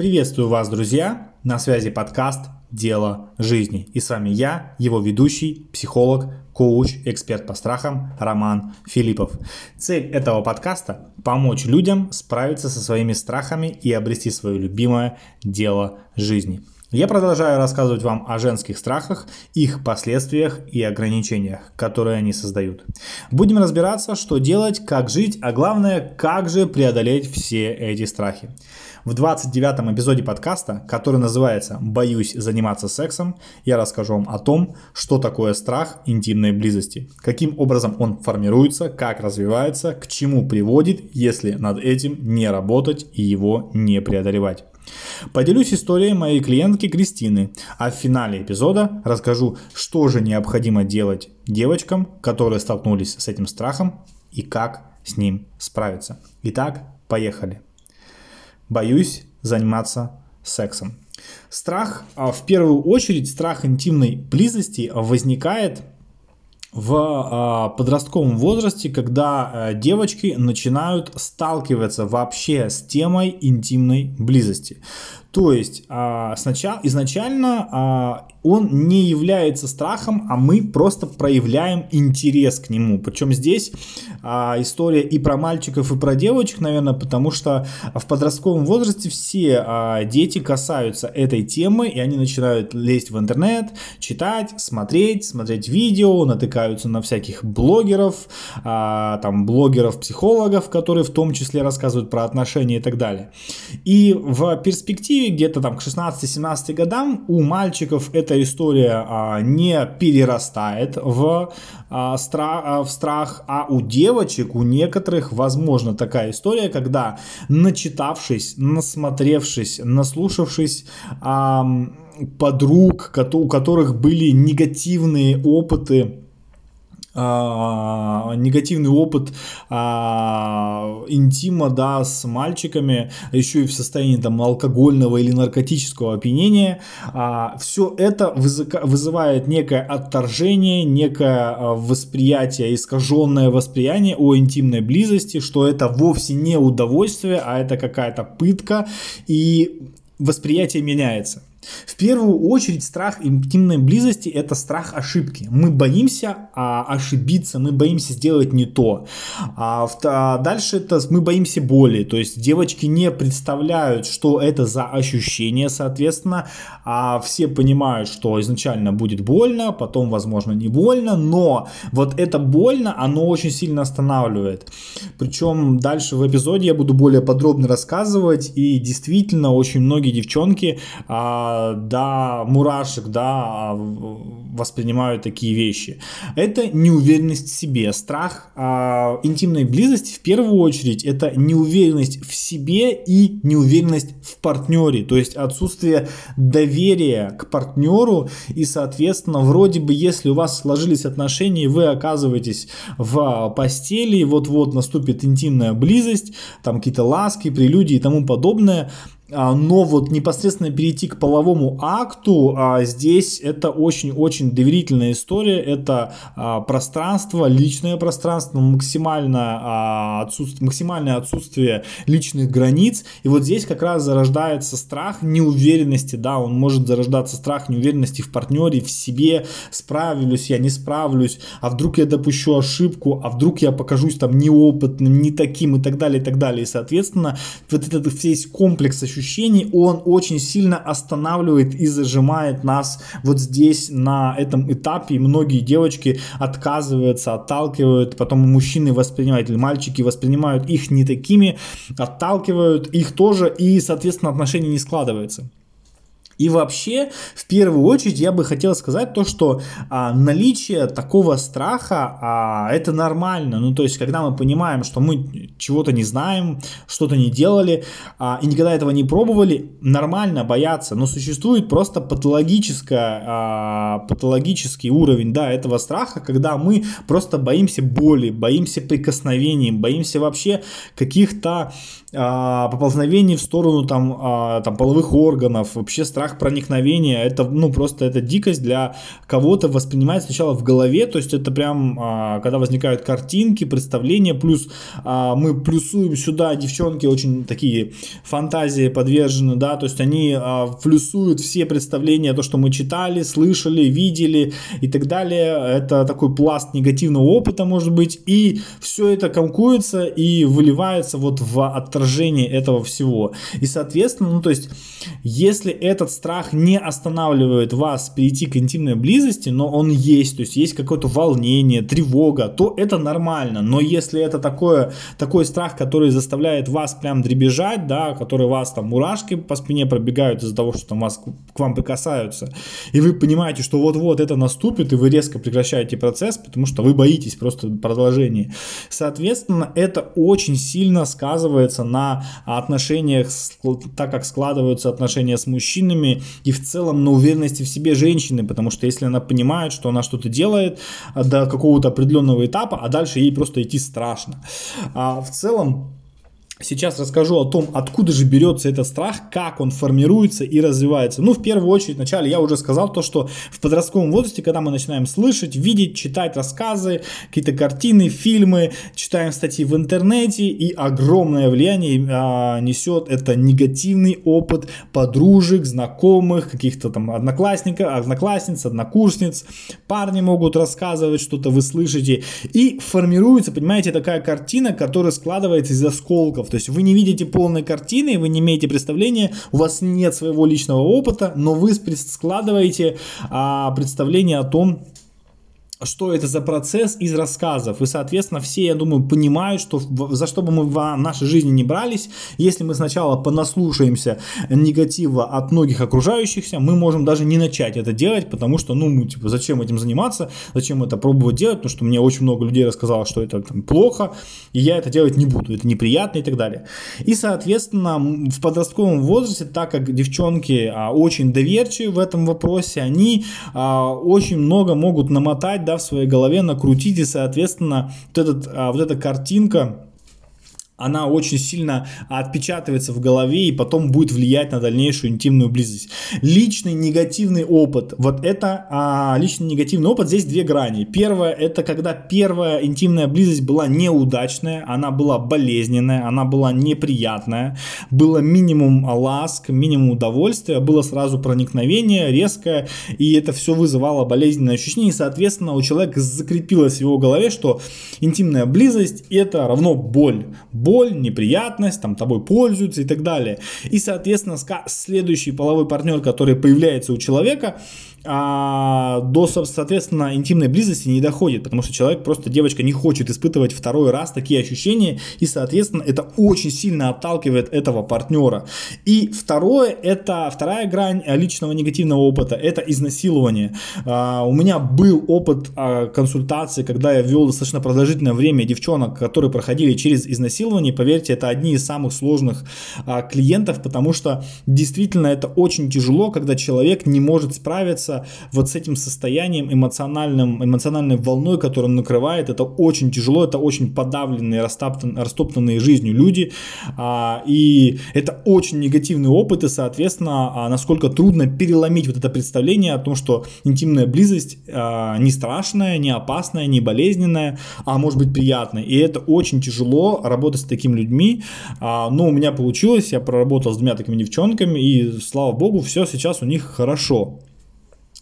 Приветствую вас, друзья! На связи подкаст «Дело жизни». И с вами я, его ведущий, психолог, коуч, эксперт по страхам Роман Филиппов. Цель этого подкаста – помочь людям справиться со своими страхами и обрести свое любимое дело жизни – я продолжаю рассказывать вам о женских страхах, их последствиях и ограничениях, которые они создают. Будем разбираться, что делать, как жить, а главное, как же преодолеть все эти страхи. В 29 эпизоде подкаста, который называется «Боюсь заниматься сексом», я расскажу вам о том, что такое страх интимной близости, каким образом он формируется, как развивается, к чему приводит, если над этим не работать и его не преодолевать. Поделюсь историей моей клиентки Кристины, а в финале эпизода расскажу, что же необходимо делать девочкам, которые столкнулись с этим страхом и как с ним справиться. Итак, поехали. Боюсь заниматься сексом. Страх, а в первую очередь, страх интимной близости возникает в а, подростковом возрасте, когда а, девочки начинают сталкиваться вообще с темой интимной близости. То есть а, сначала, изначально он не является страхом, а мы просто проявляем интерес к нему. Причем здесь история и про мальчиков, и про девочек, наверное, потому что в подростковом возрасте все дети касаются этой темы, и они начинают лезть в интернет, читать, смотреть, смотреть видео, натыкаются на всяких блогеров, там блогеров-психологов, которые в том числе рассказывают про отношения и так далее. И в перспективе где-то там к 16-17 годам у мальчиков эта история а, не перерастает в, а, страх, а, в страх, а у девочек, у некоторых, возможно, такая история, когда начитавшись, насмотревшись, наслушавшись а, подруг, у которых были негативные опыты негативный опыт а, интима, да, с мальчиками, еще и в состоянии там алкогольного или наркотического опьянения, а, все это вызывает некое отторжение, некое а, восприятие, искаженное восприятие о интимной близости, что это вовсе не удовольствие, а это какая-то пытка, и восприятие меняется. В первую очередь страх интимной близости – это страх ошибки. Мы боимся а, ошибиться, мы боимся сделать не то. А, а дальше это мы боимся боли. То есть девочки не представляют, что это за ощущение, соответственно. А все понимают, что изначально будет больно, потом, возможно, не больно, но вот это больно, оно очень сильно останавливает. Причем дальше в эпизоде я буду более подробно рассказывать, и действительно очень многие девчонки а, до мурашек, да, воспринимают такие вещи. Это неуверенность в себе, страх э, интимной близости в первую очередь. Это неуверенность в себе и неуверенность в партнере, то есть отсутствие доверия к партнеру и, соответственно, вроде бы, если у вас сложились отношения, вы оказываетесь в постели, вот-вот наступит интимная близость, там какие-то ласки, прелюдии и тому подобное, а, но вот непосредственно перейти к половому акту, а, здесь это очень-очень доверительная история, это а, пространство, личное пространство, максимально отсутствие, максимальное отсутствие личных границ, и вот здесь как раз зарождается страх неуверенности, да, он может зарождаться страх неуверенности в партнере, в себе, справлюсь я, не справлюсь, а вдруг я допущу ошибку, а вдруг я покажусь там неопытным, не таким и так далее, и так далее, и соответственно вот этот весь комплекс ощущений ощущений, он очень сильно останавливает и зажимает нас вот здесь на этом этапе. И многие девочки отказываются, отталкивают, потом мужчины воспринимают, или мальчики воспринимают их не такими, отталкивают их тоже, и, соответственно, отношения не складываются. И вообще, в первую очередь, я бы хотел сказать то, что а, наличие такого страха, а, это нормально. Ну, то есть, когда мы понимаем, что мы чего-то не знаем, что-то не делали, а, и никогда этого не пробовали, нормально бояться. Но существует просто патологическая, а, патологический уровень, да, этого страха, когда мы просто боимся боли, боимся прикосновений, боимся вообще каких-то а, поползновений в сторону там, а, там половых органов, вообще страх страх проникновения, это, ну, просто это дикость для кого-то воспринимать сначала в голове, то есть это прям, а, когда возникают картинки, представления, плюс а, мы плюсуем сюда, девчонки очень такие фантазии подвержены, да, то есть они а, плюсуют все представления, то, что мы читали, слышали, видели и так далее, это такой пласт негативного опыта, может быть, и все это комкуется и выливается вот в отражение этого всего. И, соответственно, ну, то есть, если этот страх не останавливает вас перейти к интимной близости, но он есть, то есть есть какое-то волнение, тревога, то это нормально. Но если это такое, такой страх, который заставляет вас прям дребезжать, да, который вас там мурашки по спине пробегают из-за того, что там вас к вам прикасаются, и вы понимаете, что вот-вот это наступит, и вы резко прекращаете процесс, потому что вы боитесь просто продолжения. Соответственно, это очень сильно сказывается на отношениях, так как складываются отношения с мужчинами и в целом на уверенности в себе женщины, потому что если она понимает, что она что-то делает до какого-то определенного этапа, а дальше ей просто идти страшно. А в целом Сейчас расскажу о том, откуда же берется этот страх, как он формируется и развивается. Ну, в первую очередь, вначале я уже сказал то, что в подростковом возрасте, когда мы начинаем слышать, видеть, читать рассказы, какие-то картины, фильмы, читаем статьи в интернете, и огромное влияние а, несет это негативный опыт подружек, знакомых, каких-то там одноклассников, одноклассниц, однокурсниц. Парни могут рассказывать что-то, вы слышите. И формируется, понимаете, такая картина, которая складывается из осколков то есть вы не видите полной картины, вы не имеете представления, у вас нет своего личного опыта, но вы складываете а, представление о том, что это за процесс из рассказов. И, соответственно, все, я думаю, понимают, что за что бы мы в нашей жизни не брались, если мы сначала понаслушаемся негатива от многих окружающихся, мы можем даже не начать это делать, потому что, ну, мы, типа, зачем этим заниматься, зачем это пробовать делать, потому что мне очень много людей рассказало, что это там, плохо, и я это делать не буду, это неприятно и так далее. И, соответственно, в подростковом возрасте, так как девчонки а, очень доверчивы в этом вопросе, они а, очень много могут намотать да, в своей голове накрутить, и, соответственно, вот, этот, а, вот эта картинка она очень сильно отпечатывается в голове и потом будет влиять на дальнейшую интимную близость. Личный негативный опыт. Вот это а, личный негативный опыт. Здесь две грани. Первое, это когда первая интимная близость была неудачная, она была болезненная, она была неприятная, было минимум ласк, минимум удовольствия, было сразу проникновение резкое, и это все вызывало болезненное ощущение, и, соответственно, у человека закрепилось в его голове, что интимная близость это равно боль боль, неприятность, там тобой пользуются и так далее. И, соответственно, следующий половой партнер, который появляется у человека, а, до, соответственно, интимной близости не доходит, потому что человек, просто девочка не хочет испытывать второй раз такие ощущения, и, соответственно, это очень сильно отталкивает этого партнера. И второе, это вторая грань личного негативного опыта, это изнасилование. А, у меня был опыт а, консультации, когда я вел достаточно продолжительное время девчонок, которые проходили через изнасилование, поверьте, это одни из самых сложных а, клиентов, потому что действительно это очень тяжело, когда человек не может справиться справиться вот с этим состоянием эмоциональным, эмоциональной волной, которая накрывает. Это очень тяжело, это очень подавленные, растоптанные, растоптанные жизнью люди. А, и это очень негативный опыт, и, соответственно, а, насколько трудно переломить вот это представление о том, что интимная близость а, не страшная, не опасная, не болезненная, а может быть приятная. И это очень тяжело работать с такими людьми. Но у меня получилось, я проработал с двумя такими девчонками, и слава богу, все сейчас у них хорошо.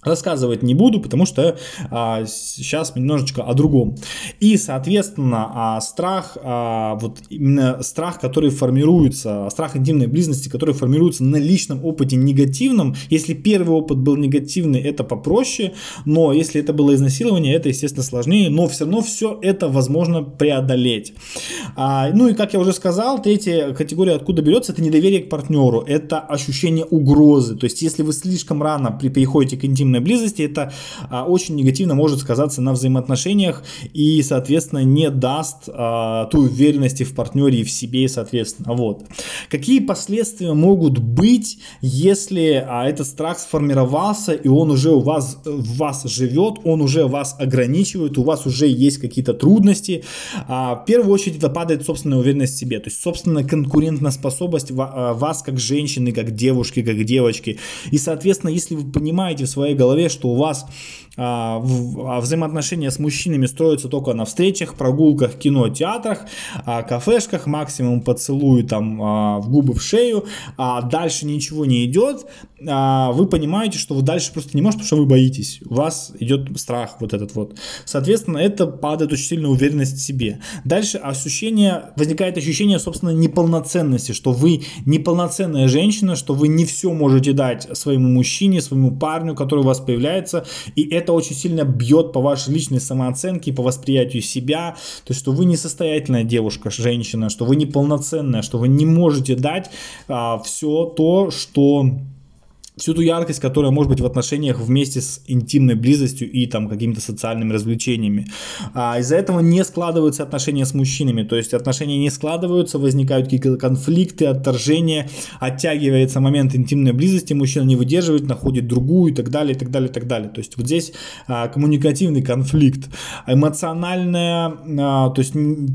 Рассказывать не буду, потому что а, сейчас немножечко о другом. И, соответственно, а, страх, а, вот именно страх, который формируется, страх интимной близости, который формируется на личном опыте негативном. Если первый опыт был негативный, это попроще, но если это было изнасилование, это, естественно, сложнее, но все равно все это возможно преодолеть. А, ну и, как я уже сказал, третья категория, откуда берется, это недоверие к партнеру, это ощущение угрозы. То есть, если вы слишком рано при, переходите к интимной интимной близости, это а, очень негативно может сказаться на взаимоотношениях и, соответственно, не даст а, ту уверенности в партнере и в себе, соответственно. Вот. Какие последствия могут быть, если а, этот страх сформировался и он уже у вас, в вас живет, он уже вас ограничивает, у вас уже есть какие-то трудности. А, в первую очередь это падает собственная уверенность в себе, то есть собственная конкурентоспособность а, вас как женщины, как девушки, как девочки. И, соответственно, если вы понимаете в своей голове, что у вас а, а, взаимоотношения с мужчинами строятся только на встречах, прогулках, кино, театрах, а, кафешках, максимум поцелуй там в губы, в шею, а дальше ничего не идет, вы понимаете, что вы дальше просто не можете, потому что вы боитесь, у вас идет страх вот этот вот. Соответственно, это падает очень сильная уверенность в себе. Дальше ощущение, возникает ощущение, собственно, неполноценности, что вы неполноценная женщина, что вы не все можете дать своему мужчине, своему парню, который у вас появляется, и это очень сильно бьет по вашей личной самооценке, по восприятию себя, то есть, что вы несостоятельная девушка, женщина, что вы неполноценная, что вы не можете дать а, все то, что всю ту яркость, которая может быть в отношениях вместе с интимной близостью и там какими-то социальными развлечениями. А из-за этого не складываются отношения с мужчинами, то есть отношения не складываются, возникают какие-то конфликты, отторжения, оттягивается момент интимной близости, мужчина не выдерживает, находит другую и так далее, и так далее, и так далее. То есть вот здесь а, коммуникативный конфликт, эмоциональная, а, то есть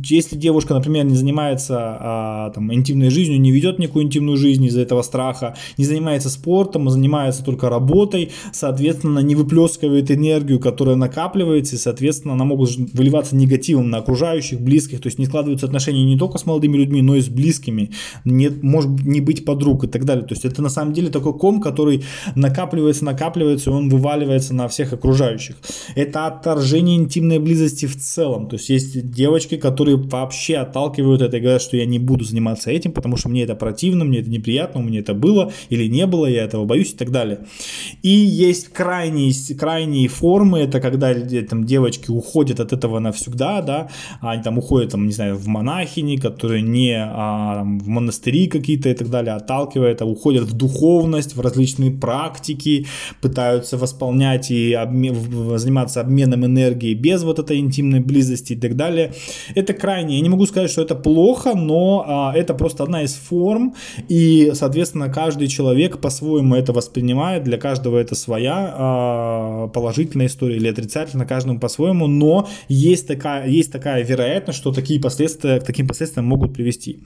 если девушка, например, не занимается а, там интимной жизнью, не ведет никакую интимную жизнь из-за этого страха, не занимается спортом, занимается только работой, соответственно, не выплескивает энергию, которая накапливается, и, соответственно, она может выливаться негативом на окружающих, близких, то есть не складываются отношения не только с молодыми людьми, но и с близкими, не, может не быть подруг и так далее. То есть это на самом деле такой ком, который накапливается, накапливается, и он вываливается на всех окружающих. Это отторжение интимной близости в целом. То есть есть девочки, которые вообще отталкивают это и говорят, что я не буду заниматься этим, потому что мне это противно, мне это неприятно, мне это было или не было, я этого боюсь боюсь и так далее. И есть крайние, крайние формы, это когда там, девочки уходят от этого навсегда, да, они там уходят, там, не знаю, в монахини, которые не а, там, в монастыри какие-то и так далее, отталкивают, а уходят в духовность, в различные практики, пытаются восполнять и обмен, заниматься обменом энергии без вот этой интимной близости и так далее. Это крайне, я не могу сказать, что это плохо, но а, это просто одна из форм, и, соответственно, каждый человек по-своему это воспринимает, для каждого это своя э, положительная история или отрицательная, каждому по-своему, но есть такая, есть такая вероятность, что такие последствия, к таким последствиям могут привести.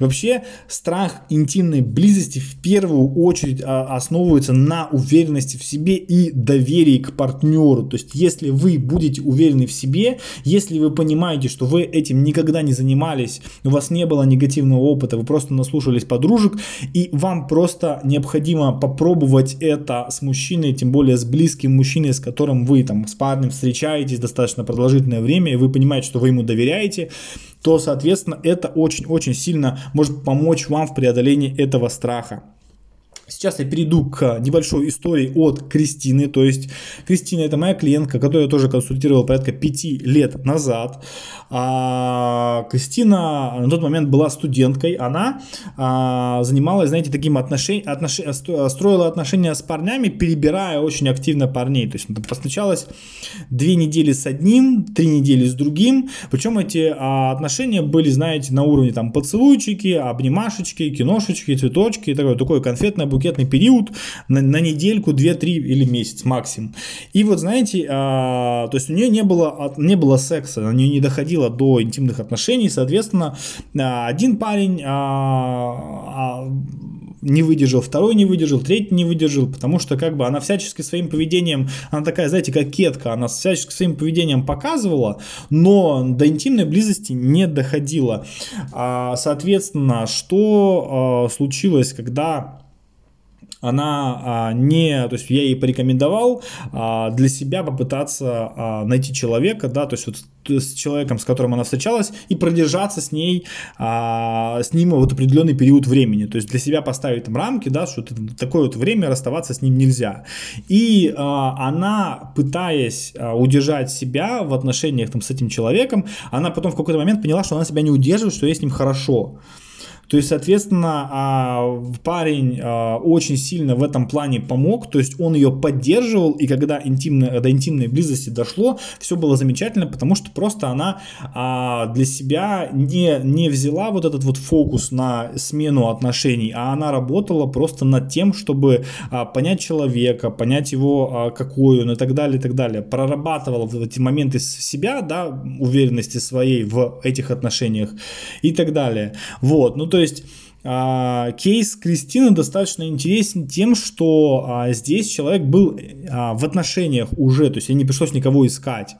Вообще, страх интимной близости в первую очередь а, основывается на уверенности в себе и доверии к партнеру. То есть, если вы будете уверены в себе, если вы понимаете, что вы этим никогда не занимались, у вас не было негативного опыта, вы просто наслушались подружек, и вам просто необходимо попробовать пробовать это с мужчиной, тем более с близким мужчиной, с которым вы там с парнем встречаетесь достаточно продолжительное время, и вы понимаете, что вы ему доверяете, то, соответственно, это очень-очень сильно может помочь вам в преодолении этого страха. Сейчас я перейду к небольшой истории от Кристины. То есть Кристина это моя клиентка, которую я тоже консультировал порядка 5 лет назад. А, Кристина на тот момент была студенткой. Она а, занималась, знаете, таким отношением, отнош... строила отношения с парнями, перебирая очень активно парней. То есть встречалась две недели с одним, три недели с другим. Причем эти а, отношения были, знаете, на уровне там поцелуйчики, обнимашечки, киношечки, цветочки, такое, такое конфетное букетный период на, на недельку, 2-3 или месяц максимум. И вот знаете, а, то есть у нее не было, не было секса, у нее не доходило до интимных отношений, соответственно, а, один парень а, а, не выдержал, второй не выдержал, третий не выдержал, потому что как бы она всячески своим поведением, она такая, знаете, как кетка, она всячески своим поведением показывала, но до интимной близости не доходила. А, соответственно, что а, случилось, когда она а, не, то есть я ей порекомендовал а, для себя попытаться а, найти человека, да, то есть вот с человеком, с которым она встречалась, и продержаться с ней, а, с ним вот определенный период времени. То есть для себя поставить там рамки, да, что такое вот время расставаться с ним нельзя. И а, она, пытаясь а, удержать себя в отношениях там, с этим человеком, она потом в какой-то момент поняла, что она себя не удерживает, что ей с ним хорошо. То есть, соответственно, а, парень а, очень сильно в этом плане помог, то есть он ее поддерживал, и когда интимно, до интимной близости дошло, все было замечательно, потому что просто она а, для себя не, не взяла вот этот вот фокус на смену отношений, а она работала просто над тем, чтобы понять человека, понять его, какой он и так далее, и так далее. Прорабатывала вот эти моменты себя, да, уверенности своей в этих отношениях и так далее. Вот, ну то есть а, кейс Кристины достаточно интересен тем, что а, здесь человек был а, в отношениях уже, то есть ей не пришлось никого искать.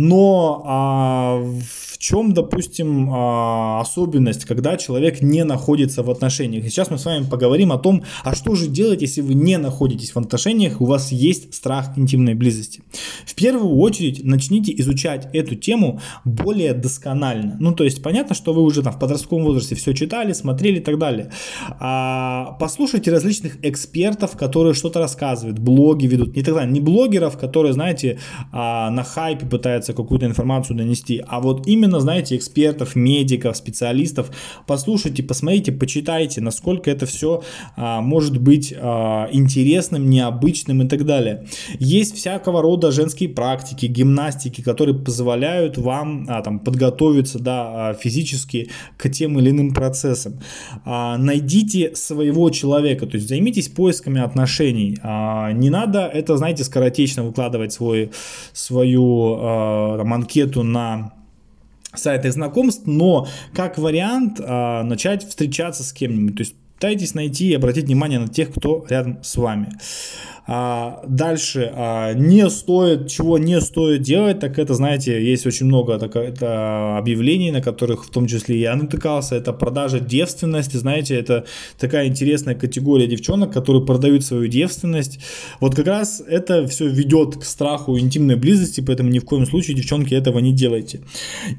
Но а, в чем, допустим, а, особенность, когда человек не находится в отношениях? сейчас мы с вами поговорим о том, а что же делать, если вы не находитесь в отношениях, у вас есть страх интимной близости. В первую очередь начните изучать эту тему более досконально. Ну, то есть понятно, что вы уже там в подростковом возрасте все читали, смотрели и так далее. А, послушайте различных экспертов, которые что-то рассказывают, блоги ведут, не тогда, не блогеров, которые, знаете, а, на хайпе пытаются какую-то информацию донести, а вот именно именно, знаете, экспертов, медиков, специалистов. Послушайте, посмотрите, почитайте, насколько это все а, может быть а, интересным, необычным и так далее. Есть всякого рода женские практики, гимнастики, которые позволяют вам а, там, подготовиться да, а, физически к тем или иным процессам. А, найдите своего человека, то есть займитесь поисками отношений. А, не надо это, знаете, скоротечно выкладывать свой, свою а, там, анкету на сайтах знакомств, но как вариант а, начать встречаться с кем-нибудь. То есть пытайтесь найти и обратить внимание на тех, кто рядом с вами. А, дальше, а, не стоит, чего не стоит делать, так это, знаете, есть очень много так, это объявлений, на которых в том числе я натыкался, это продажа девственности, знаете, это такая интересная категория девчонок, которые продают свою девственность. Вот как раз это все ведет к страху интимной близости, поэтому ни в коем случае, девчонки, этого не делайте.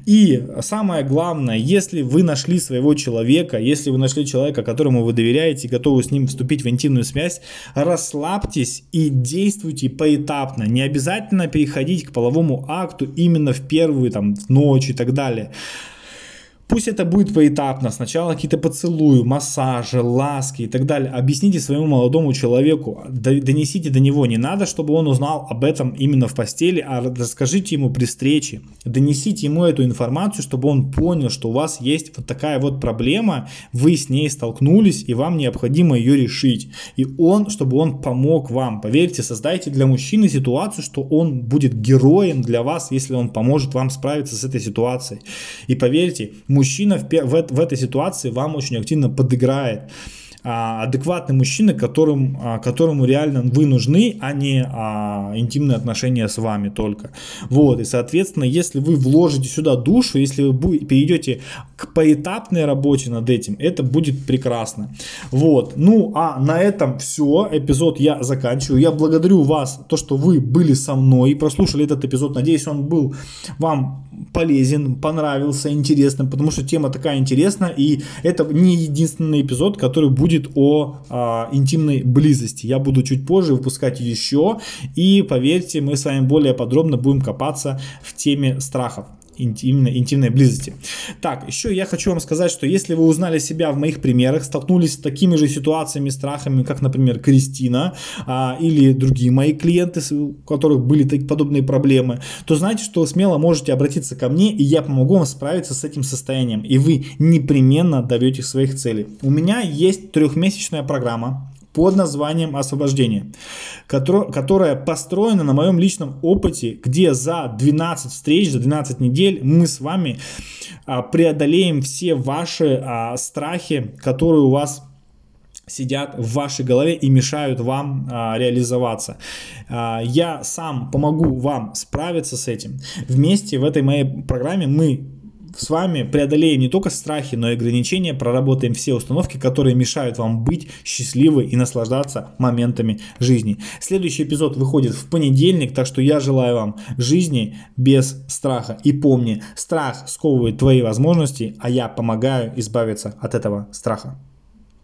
И самое главное, если вы нашли своего человека, если вы нашли человека, которому вы доверяете, готовы с ним вступить в интимную связь, расслабьтесь и действуйте поэтапно. Не обязательно переходить к половому акту именно в первую там, ночь и так далее. Пусть это будет поэтапно. Сначала какие-то поцелуи, массажи, ласки и так далее. Объясните своему молодому человеку, донесите до него. Не надо, чтобы он узнал об этом именно в постели, а расскажите ему при встрече. Донесите ему эту информацию, чтобы он понял, что у вас есть вот такая вот проблема, вы с ней столкнулись, и вам необходимо ее решить. И он, чтобы он помог вам. Поверьте, создайте для мужчины ситуацию, что он будет героем для вас, если он поможет вам справиться с этой ситуацией. И поверьте, мужчина в, в, в этой ситуации вам очень активно подыграет. А, адекватный мужчина, которым, а, которому реально вы нужны, а не а, интимные отношения с вами только. Вот, и соответственно, если вы вложите сюда душу, если вы перейдете к поэтапной работе над этим, это будет прекрасно. Вот, ну а на этом все, эпизод я заканчиваю. Я благодарю вас, то, что вы были со мной и прослушали этот эпизод. Надеюсь, он был вам полезен, понравился, интересным, потому что тема такая интересная, и это не единственный эпизод, который будет о а, интимной близости. Я буду чуть позже выпускать еще, и поверьте, мы с вами более подробно будем копаться в теме страхов интимной, интимной близости. Так, еще я хочу вам сказать, что если вы узнали себя в моих примерах, столкнулись с такими же ситуациями, страхами, как, например, Кристина а, или другие мои клиенты, у которых были такие подобные проблемы, то знайте, что смело можете обратиться ко мне, и я помогу вам справиться с этим состоянием, и вы непременно добьетесь своих целей. У меня есть трехмесячная программа, под названием «Освобождение», которая построена на моем личном опыте, где за 12 встреч, за 12 недель мы с вами а, преодолеем все ваши а, страхи, которые у вас сидят в вашей голове и мешают вам а, реализоваться. А, я сам помогу вам справиться с этим. Вместе в этой моей программе мы с вами преодолеем не только страхи, но и ограничения, проработаем все установки, которые мешают вам быть счастливой и наслаждаться моментами жизни. Следующий эпизод выходит в понедельник, так что я желаю вам жизни без страха. И помни, страх сковывает твои возможности, а я помогаю избавиться от этого страха.